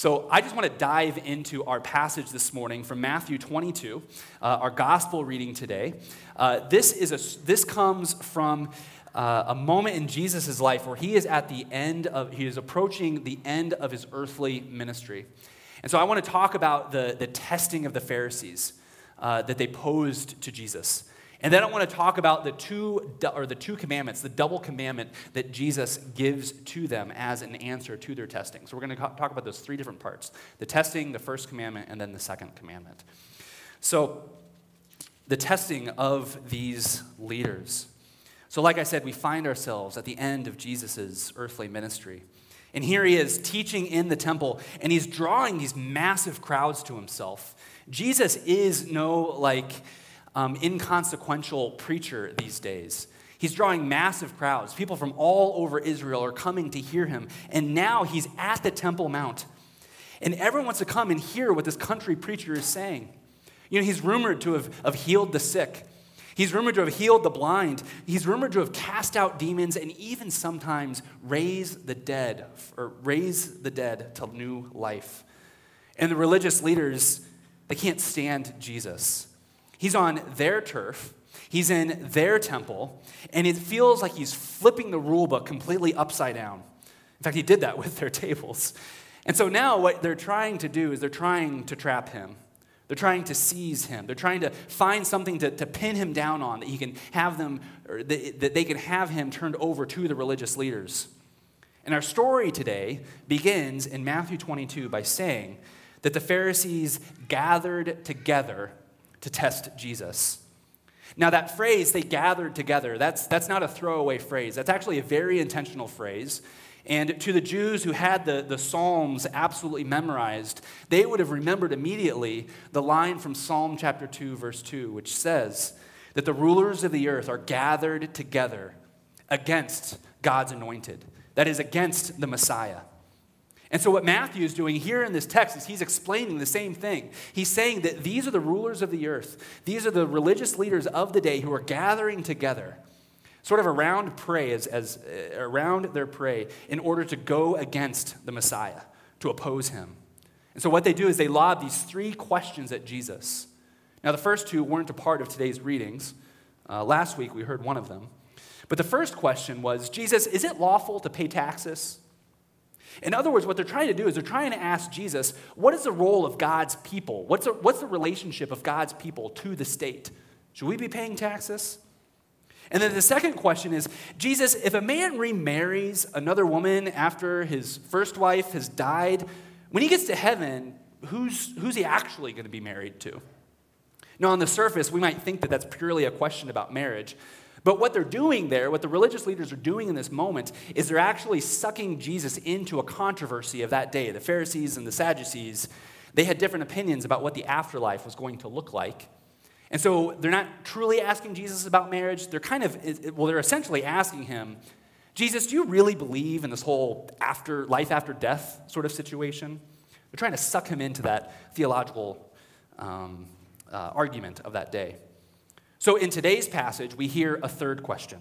So I just want to dive into our passage this morning from Matthew 22, uh, our gospel reading today. Uh, this, is a, this comes from uh, a moment in Jesus' life where he is at the end of, he is approaching the end of his earthly ministry. And so I want to talk about the, the testing of the Pharisees uh, that they posed to Jesus. And then I want to talk about the two or the two commandments, the double commandment that Jesus gives to them as an answer to their testing. So we're going to talk about those three different parts: the testing, the first commandment, and then the second commandment. So the testing of these leaders. So like I said, we find ourselves at the end of Jesus' earthly ministry. And here he is teaching in the temple, and he's drawing these massive crowds to himself. Jesus is no like um, inconsequential preacher these days. He's drawing massive crowds. People from all over Israel are coming to hear him. And now he's at the Temple Mount. And everyone wants to come and hear what this country preacher is saying. You know, he's rumored to have, have healed the sick. He's rumored to have healed the blind. He's rumored to have cast out demons and even sometimes raised the dead or raise the dead to new life. And the religious leaders, they can't stand Jesus. He's on their turf, he's in their temple, and it feels like he's flipping the rule book completely upside down. In fact, he did that with their tables. And so now what they're trying to do is they're trying to trap him. They're trying to seize him. They're trying to find something to, to pin him down on that he can have them, or that, that they can have him turned over to the religious leaders. And our story today begins in Matthew 22 by saying that the Pharisees gathered together to test Jesus. Now, that phrase, they gathered together, that's, that's not a throwaway phrase. That's actually a very intentional phrase. And to the Jews who had the, the Psalms absolutely memorized, they would have remembered immediately the line from Psalm chapter 2, verse 2, which says that the rulers of the earth are gathered together against God's anointed. That is, against the Messiah. And so, what Matthew is doing here in this text is he's explaining the same thing. He's saying that these are the rulers of the earth, these are the religious leaders of the day who are gathering together, sort of around prey, as, as uh, around their prey, in order to go against the Messiah, to oppose him. And so, what they do is they lob these three questions at Jesus. Now, the first two weren't a part of today's readings. Uh, last week, we heard one of them. But the first question was Jesus, is it lawful to pay taxes? In other words, what they're trying to do is they're trying to ask Jesus, what is the role of God's people? What's the, what's the relationship of God's people to the state? Should we be paying taxes? And then the second question is Jesus, if a man remarries another woman after his first wife has died, when he gets to heaven, who's, who's he actually going to be married to? Now, on the surface, we might think that that's purely a question about marriage. But what they're doing there, what the religious leaders are doing in this moment, is they're actually sucking Jesus into a controversy of that day. The Pharisees and the Sadducees, they had different opinions about what the afterlife was going to look like. And so they're not truly asking Jesus about marriage. They're kind of, well, they're essentially asking him, Jesus, do you really believe in this whole after life after death sort of situation? They're trying to suck him into that theological um, uh, argument of that day. So in today's passage, we hear a third question.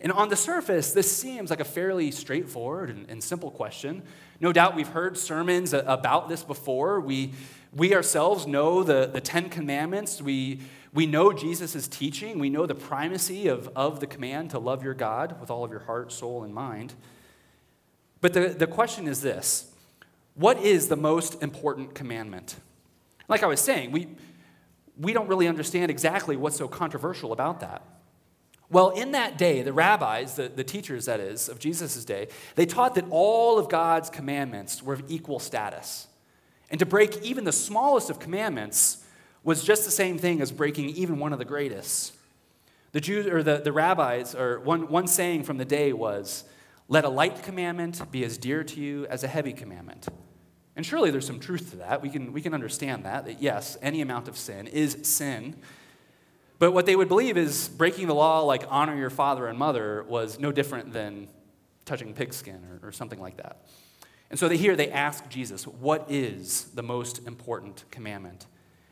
And on the surface, this seems like a fairly straightforward and, and, simple question. No doubt we've heard sermons about this before. We, we ourselves know the, the Ten Commandments. We, we know Jesus' teaching. We know the primacy of, of the command to love your God with all of your heart, soul, and mind. But the, the question is this What is the most important commandment? Like I was saying, we, we don't really understand exactly what's so controversial about that. Well, in that day, the rabbis, the, the teachers, that is, of Jesus' day, they taught that all of God's commandments were of equal status. And to break even the smallest of commandments was just the same thing as breaking even one of the greatest. The Jews or the, the rabbis, or one, one saying from the day was, let a light commandment be as dear to you as a heavy commandment. And surely there's some truth to that. We can, we can understand that, that yes, any amount of sin is sin. But what they would believe is breaking the law, like honor your father and mother, was no different than touching pigskin or, or something like that. And so they hear, they ask Jesus, what is the most important commandment?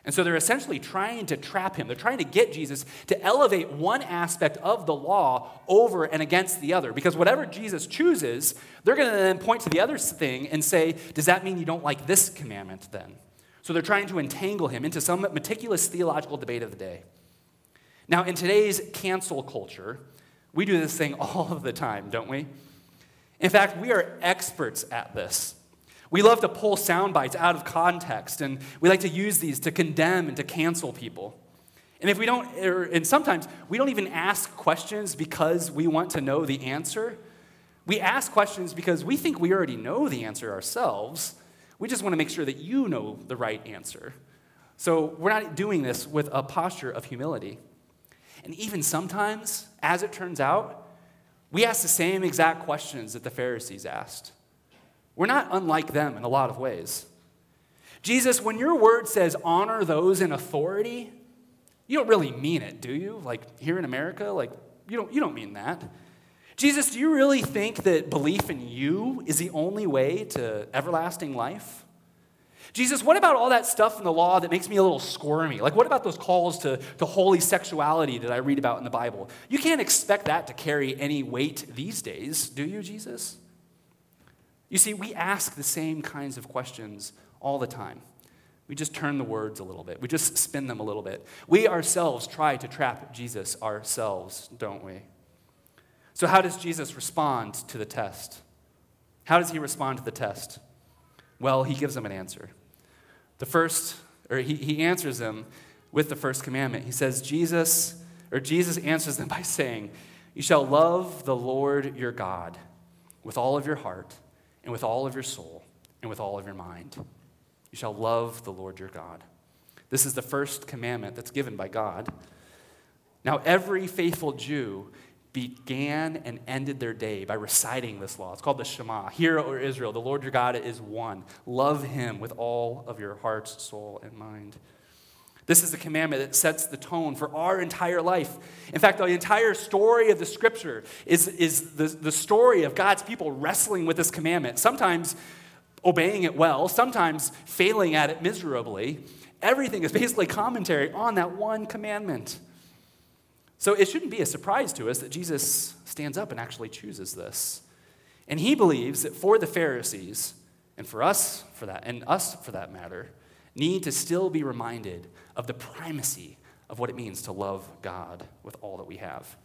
And so they're essentially trying to trap him. They're trying to get Jesus to elevate one aspect of the law over and against the other. Because whatever Jesus chooses, they're going to then point to the other thing and say, Does that mean you don't like this commandment then? So they're trying to entangle him into some meticulous theological debate of the day. Now, in today's cancel culture, we do this thing all of the time, don't we? In fact, we are experts at this. We love to pull sound bites out of context, and we like to use these to condemn and to cancel people. And if we don't, er, and sometimes we don't even ask questions because we want to know the answer. We ask questions because we think we already know the answer ourselves. We just want to make sure that you know the right answer. So we're not doing this with a posture of humility. And even sometimes, as it turns out, we ask the same exact questions that the Pharisees asked. We're not unlike them in a lot of ways. Jesus, when your word says honor those in authority, you don't really mean it, do you? Like here in America, like you don't, you don't mean that. Jesus, do you really think that belief in you is the only way to everlasting life? Jesus, what about all that stuff in the law that makes me a little squirmy? Like, what about those calls to, to holy sexuality that I read about in the Bible? You can't expect that to carry any weight these days, do you, Jesus? You see, we ask the same kinds of questions all the time. We just turn the words a little bit, we just spin them a little bit. We ourselves try to trap Jesus ourselves, don't we? So, how does Jesus respond to the test? How does he respond to the test? Well, he gives them an answer. The first, or he, he answers them with the first commandment. He says, Jesus, or Jesus answers them by saying, You shall love the Lord your God with all of your heart and with all of your soul and with all of your mind. You shall love the Lord your God. This is the first commandment that's given by God. Now, every faithful Jew began and ended their day by reciting this law. It's called the Shema. Hear, O Israel, the Lord your God is one. Love him with all of your heart, soul, and mind. This is the commandment that sets the tone for our entire life. In fact, the entire story of the scripture is, is the, the story of God's people wrestling with this commandment, sometimes obeying it well, sometimes failing at it miserably. Everything is basically commentary on that one commandment. So it shouldn't be a surprise to us that Jesus stands up and actually chooses this. And he believes that for the Pharisees, and for us for that, and us for that matter, need to still be reminded of the primacy of what it means to love God with all that we have.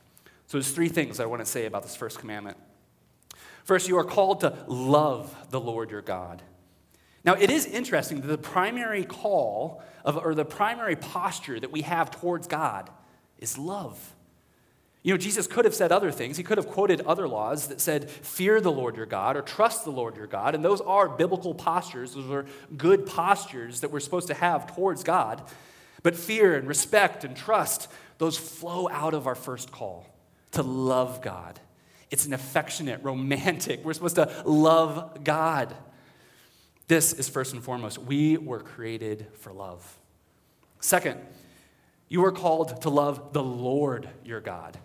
So there's three things I want to say about this first commandment. First, you are called to love the Lord your God. Now, it is interesting that the primary call of, or the primary posture that we have towards God is love. You know, Jesus could have said other things. He could have quoted other laws that said, Fear the Lord your God or trust the Lord your God. And those are biblical postures. Those are good postures that we're supposed to have towards God. But fear and respect and trust, those flow out of our first call to love God. It's an affectionate, romantic, we're supposed to love God. This is first and foremost. We were created for love. Second, you are called to love the Lord your God.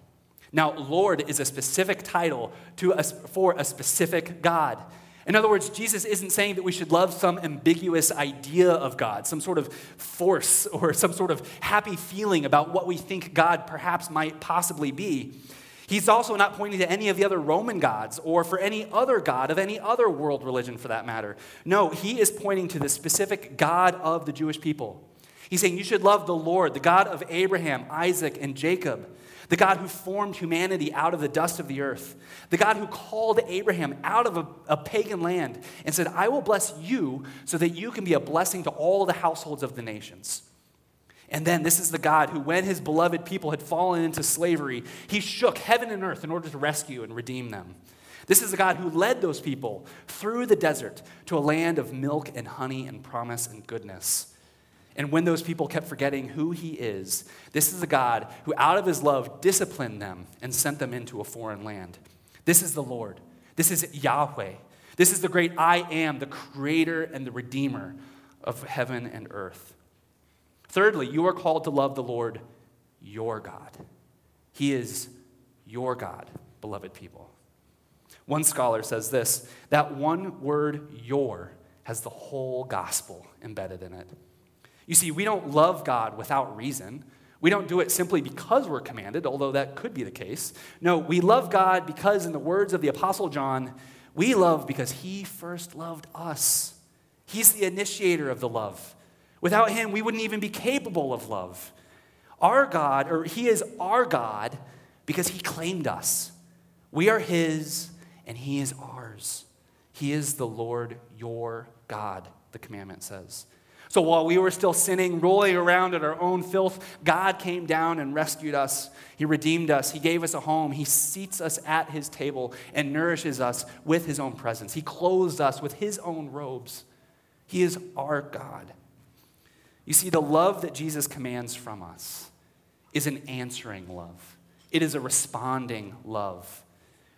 Now, Lord is a specific title to a, for a specific God. In other words, Jesus isn't saying that we should love some ambiguous idea of God, some sort of force or some sort of happy feeling about what we think God perhaps might possibly be. He's also not pointing to any of the other Roman gods or for any other God of any other world religion for that matter. No, he is pointing to the specific God of the Jewish people. He's saying you should love the Lord, the God of Abraham, Isaac, and Jacob the God who formed humanity out of the dust of the earth, the God who called Abraham out of a, a, pagan land and said, I will bless you so that you can be a blessing to all the households of the nations. And then this is the God who, when his beloved people had fallen into slavery, he shook heaven and earth in order to rescue and redeem them. This is the God who led those people through the desert to a land of milk and honey and promise and goodness. And when those people kept forgetting who he is, this is the God who, out of his love, disciplined them and sent them into a foreign land. This is the Lord. This is Yahweh. This is the great I am, the creator and the redeemer of heaven and earth. Thirdly, you are called to love the Lord your God. He is your God, beloved people. One scholar says this that one word, your, has the whole gospel embedded in it. You see, we don't love God without reason. We don't do it simply because we're commanded, although that could be the case. No, we love God because, in the words of the Apostle John, we love because he first loved us. He's the initiator of the love. Without him, we wouldn't even be capable of love. Our God, or he is our God because he claimed us. We are his and he is ours. He is the Lord your God, the commandment says. So while we were still sinning, rolling around in our own filth, God came down and rescued us. He redeemed us. He gave us a home. He seats us at his table and nourishes us with his own presence. He clothes us with his own robes. He is our God. You see, the love that Jesus commands from us is an answering love, it is a responding love.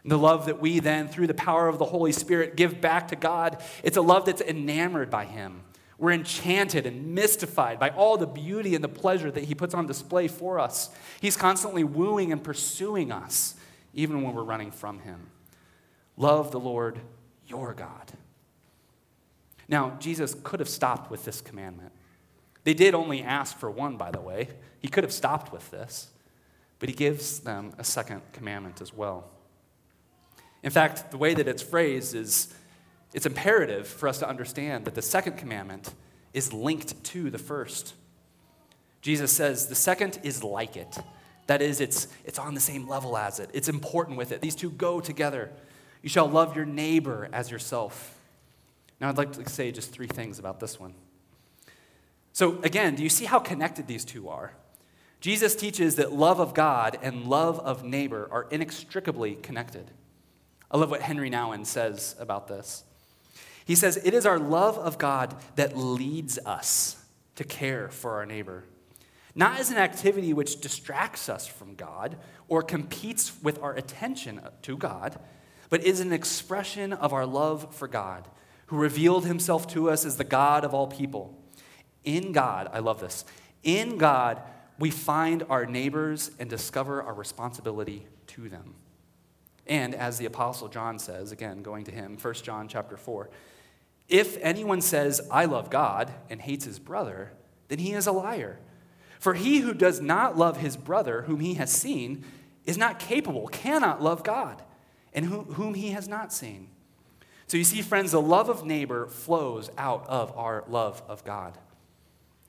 The love that we then, through the power of the Holy Spirit, give back to God, it's a love that's enamored by Him. We're enchanted and mystified by all the beauty and the pleasure that He puts on display for us. He's constantly wooing and pursuing us, even when we're running from Him. Love the Lord your God. Now, Jesus could have stopped with this commandment. They did only ask for one, by the way. He could have stopped with this, but He gives them a second commandment as well. In fact, the way that it's phrased is it's imperative for us to understand that the second commandment is linked to the first. Jesus says the second is like it. That is, it's, it's on the same level as it, it's important with it. These two go together. You shall love your neighbor as yourself. Now, I'd like to say just three things about this one. So, again, do you see how connected these two are? Jesus teaches that love of God and love of neighbor are inextricably connected. I love what Henry Nouwen says about this. He says, It is our love of God that leads us to care for our neighbor, not as an activity which distracts us from God or competes with our attention to God, but is an expression of our love for God, who revealed himself to us as the God of all people. In God, I love this, in God, we find our neighbors and discover our responsibility to them. And as the apostle John says, again going to him, 1 John chapter 4, if anyone says I love God and hates his brother, then he is a liar. For he who does not love his brother whom he has seen is not capable, cannot love God, and whom he has not seen. So you see, friends, the love of neighbor flows out of our love of God.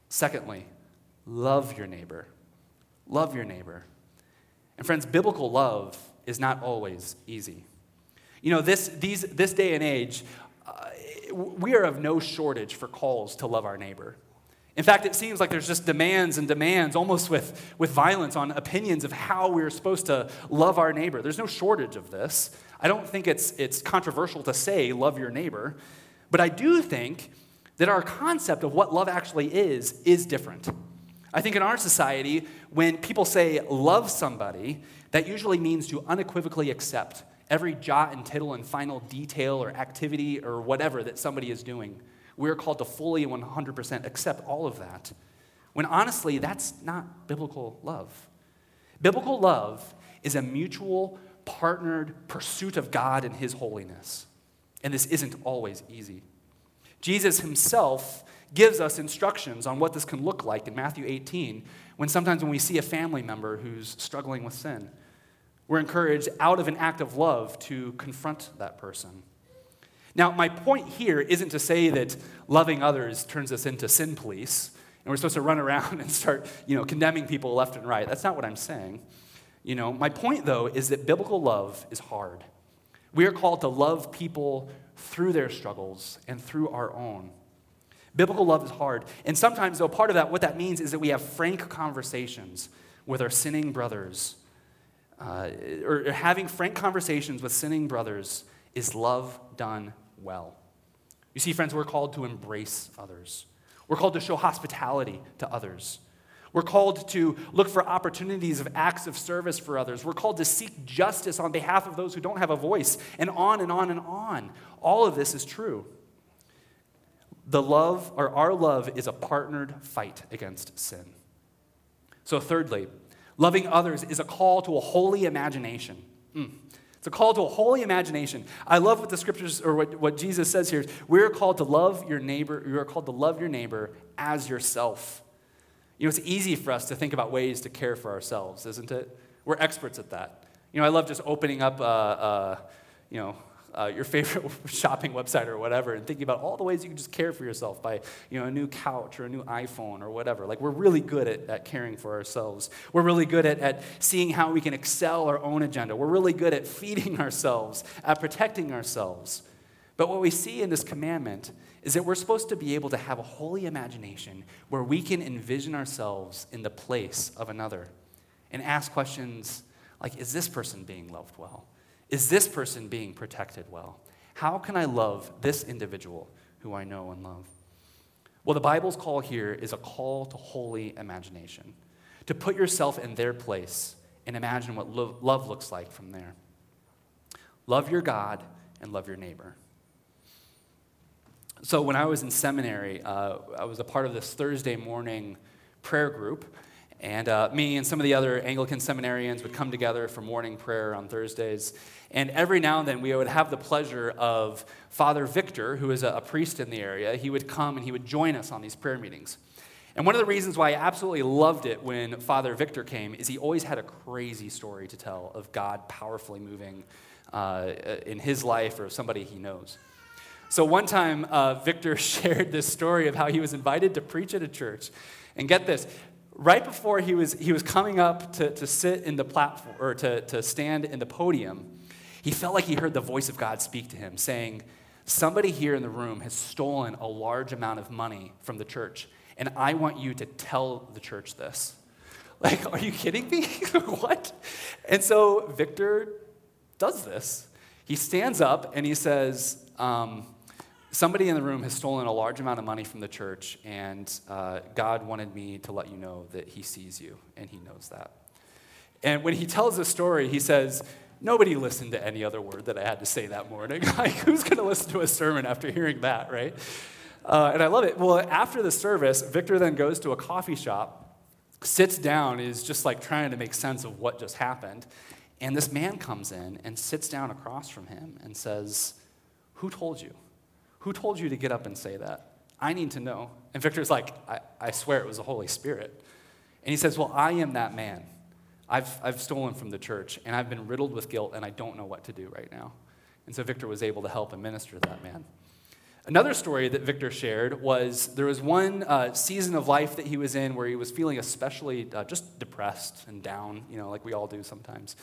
Secondly, love your neighbor. Love your neighbor. And friends, biblical love is not always easy. You know, this, these, this day and age, uh, we are of no shortage for calls to love our neighbor. In fact, it seems like there's just demands and demands, almost with, with violence, on opinions of how we're supposed to love our neighbor. There's no shortage of this. I don't think it's, it's controversial to say, love your neighbor. But I do think that our concept of what love actually is is different. I think in our society, when people say love somebody, that usually means to unequivocally accept every jot and tittle and final detail or activity or whatever that somebody is doing. We're called to fully and 100% accept all of that. When honestly, that's not biblical love. Biblical love is a mutual, partnered pursuit of God and His holiness. And this isn't always easy. Jesus himself gives us instructions on what this can look like in Matthew 18 when sometimes when we see a family member who's struggling with sin. We're encouraged out of an act of love to confront that person. Now, my point here isn't to say that loving others turns us into sin police and we're supposed to run around and start, you know, condemning people left and right. That's not what I'm saying. You know, my point though is that biblical love is hard. We are called to love people through their struggles and through our own. Biblical love is hard. And sometimes, though, part of that, what that means is that we have frank conversations with our sinning brothers uh, or having frank conversations with sinning brothers is love done well. You see, friends, we're called to embrace others. We're called to show hospitality to others. We're called to look for opportunities of acts of service for others. We're called to seek justice on behalf of those who don't have a voice, and on and on and on. All of this is true. The love, or our love, is a partnered fight against sin. So, thirdly, Loving others is a call to a holy imagination. Mm. It's a call to a holy imagination. I love what the scriptures or what, what Jesus says here. We're called to love your neighbor, you are called to love your neighbor as yourself. You know, it's easy for us to think about ways to care for ourselves, isn't it? We're experts at that. You know, I love just opening up, uh, uh, you know, uh, your favorite shopping website or whatever and thinking about all the ways you can just care for yourself by you know a new couch or a new iphone or whatever. Like we're really good at, at caring for ourselves. We're really good at, at seeing how we can excel our own agenda. We're really good at feeding ourselves at protecting ourselves. But what we see in this commandment is that we're supposed to be able to have a holy imagination where we can envision ourselves in the place of another and ask questions like is this person being loved well is this person being protected well? How can I love this individual who I know and love? Well, the Bible's call here is a call to holy imagination, to put yourself in their place and imagine what lo- love looks like from there. Love your God and love your neighbor. So, when I was in seminary, uh, I was a part of this Thursday morning prayer group and uh, me and some of the other Anglican seminarians would come together for morning prayer on Thursdays. And every now and then we would have the pleasure of Father Victor, who is a, a priest in the area. He would come and he would join us on these prayer meetings. And one of the reasons why I absolutely loved it when Father Victor came is he always had a crazy story to tell of God powerfully moving uh, in his life or somebody he knows. So one time, uh, Victor shared this story of how he was invited to preach at a church. And get this right before he was, he was coming up to, to sit in the platform or to, to stand in the podium, he felt like he heard the voice of God speak to him, saying, Somebody here in the room has stolen a large amount of money from the church, and I want you to tell the church this. Like, are you kidding me? what? And so Victor does this. He stands up and he says, um, Somebody in the room has stolen a large amount of money from the church, and uh, God wanted me to let you know that He sees you, and He knows that. And when he tells the story, he says, Nobody listened to any other word that I had to say that morning. like, who's going to listen to a sermon after hearing that, right? Uh, and I love it. Well, after the service, Victor then goes to a coffee shop, sits down, is just like trying to make sense of what just happened. And this man comes in and sits down across from him and says, Who told you? Who told you to get up and say that? I need to know. And Victor's like, I, I swear it was the Holy Spirit. And he says, Well, I am that man. I've, I've stolen from the church, and I've been riddled with guilt, and I don't know what to do right now. And so Victor was able to help and minister to that man. Another story that Victor shared was there was one uh, season of life that he was in where he was feeling especially uh, just depressed and down, you know, like we all do sometimes.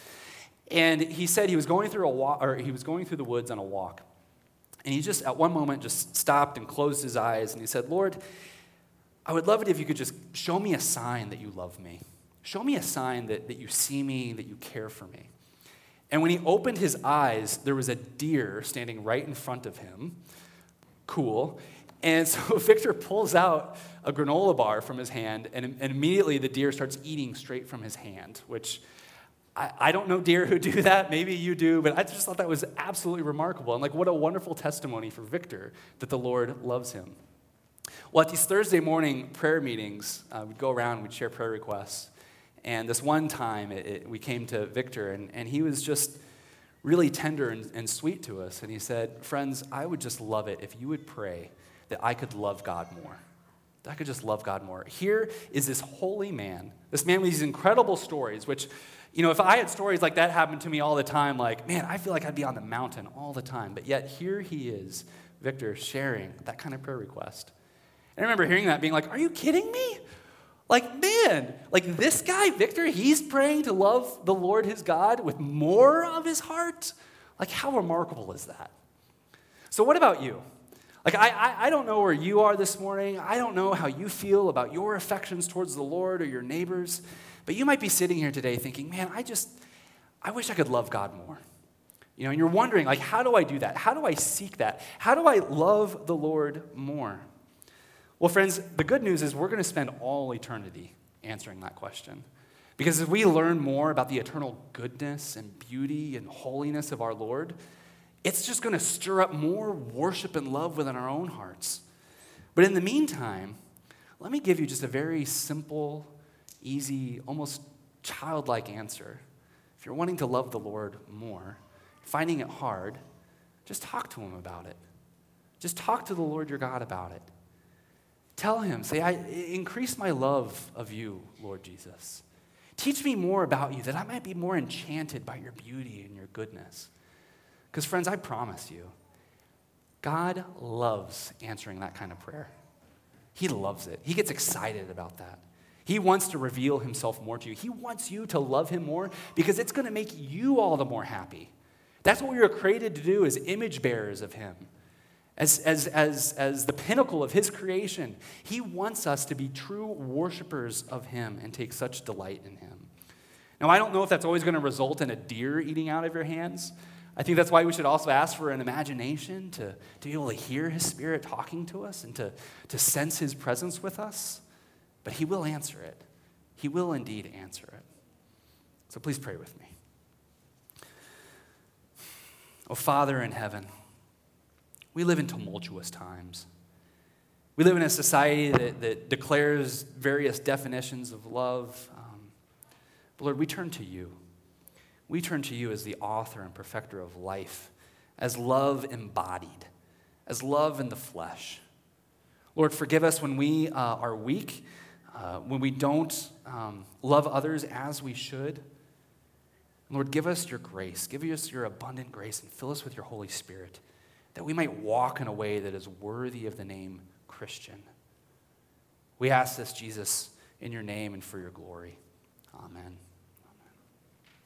And he said he was going through a walk, or he was going through the woods on a walk. And he just, at one moment, just stopped and closed his eyes and he said, Lord, I would love it if you could just show me a sign that you love me. Show me a sign that, that you see me, that you care for me. And when he opened his eyes, there was a deer standing right in front of him. Cool. And so Victor pulls out a granola bar from his hand, and, and immediately the deer starts eating straight from his hand, which I, I don't know deer who do that. Maybe you do, but I just thought that was absolutely remarkable. And like, what a wonderful testimony for Victor that the Lord loves him. Well, at these Thursday morning prayer meetings, uh, we'd go around, we'd share prayer requests. And this one time, it, it, we came to Victor, and, and he was just really tender and, and sweet to us. And he said, Friends, I would just love it if you would pray that I could love God more. That I could just love God more. Here is this holy man, this man with these incredible stories, which you know, if I had stories like that happen to me all the time, like, man, I feel like I'd be on the mountain all the time. But yet, here he is, Victor, sharing that kind of prayer request. And I remember hearing that, being like, are you kidding me? Like, man, like this guy, Victor, he's praying to love the Lord his God with more of his heart? Like, how remarkable is that? So, what about you? Like, I, I, I, don't know where you are this morning. I don't know how you feel about your affections towards the Lord or your neighbors. But you might be sitting here today thinking, man, I just, I wish I could love God more. You know, and you're wondering, like, how do I do that? How do I seek that? How do I love the Lord more? Well, friends, the good news is we're going to spend all eternity answering that question. Because as we learn more about the eternal goodness and beauty and holiness of our Lord, it's just going to stir up more worship and love within our own hearts. But in the meantime, let me give you just a very simple easy, almost childlike answer. If you're wanting to love the Lord more, finding it hard, just talk to him about it. Just talk to the Lord your God about it. Tell him, say, I increase my love of you, Lord Jesus. Teach me more about you that I might be more enchanted by your beauty and your goodness. Because, friends, I promise you, God loves answering that kind of prayer. He loves it. He gets excited about that. He wants to reveal himself more to you. He wants you to love him more because it's going to make you all the more happy. That's what we were created to do as image bearers of him as, as, as, as the pinnacle of his creation. He wants us to be true worshipers of him and take such delight in him. Now, I don't know if that's always going to result in a deer eating out of your hands. I think that's why we should also ask for an imagination to, to be able to hear his spirit talking to us and to, to sense his presence with us. But he will answer it. He will indeed answer it. So please pray with me. Oh, Father in heaven, we live in tumultuous times. We live in a society that, that declares various definitions of love. Um, but Lord, we turn to you. We turn to you as the author and perfecter of life, as love embodied, as love in the flesh. Lord, forgive us when we uh, are weak, uh, when we don't um, love others as we should. Lord, give us your grace, give us your abundant grace, and fill us with your Holy Spirit that we might walk in a way that is worthy of the name Christian. We ask this, Jesus, in your name and for your glory. Amen.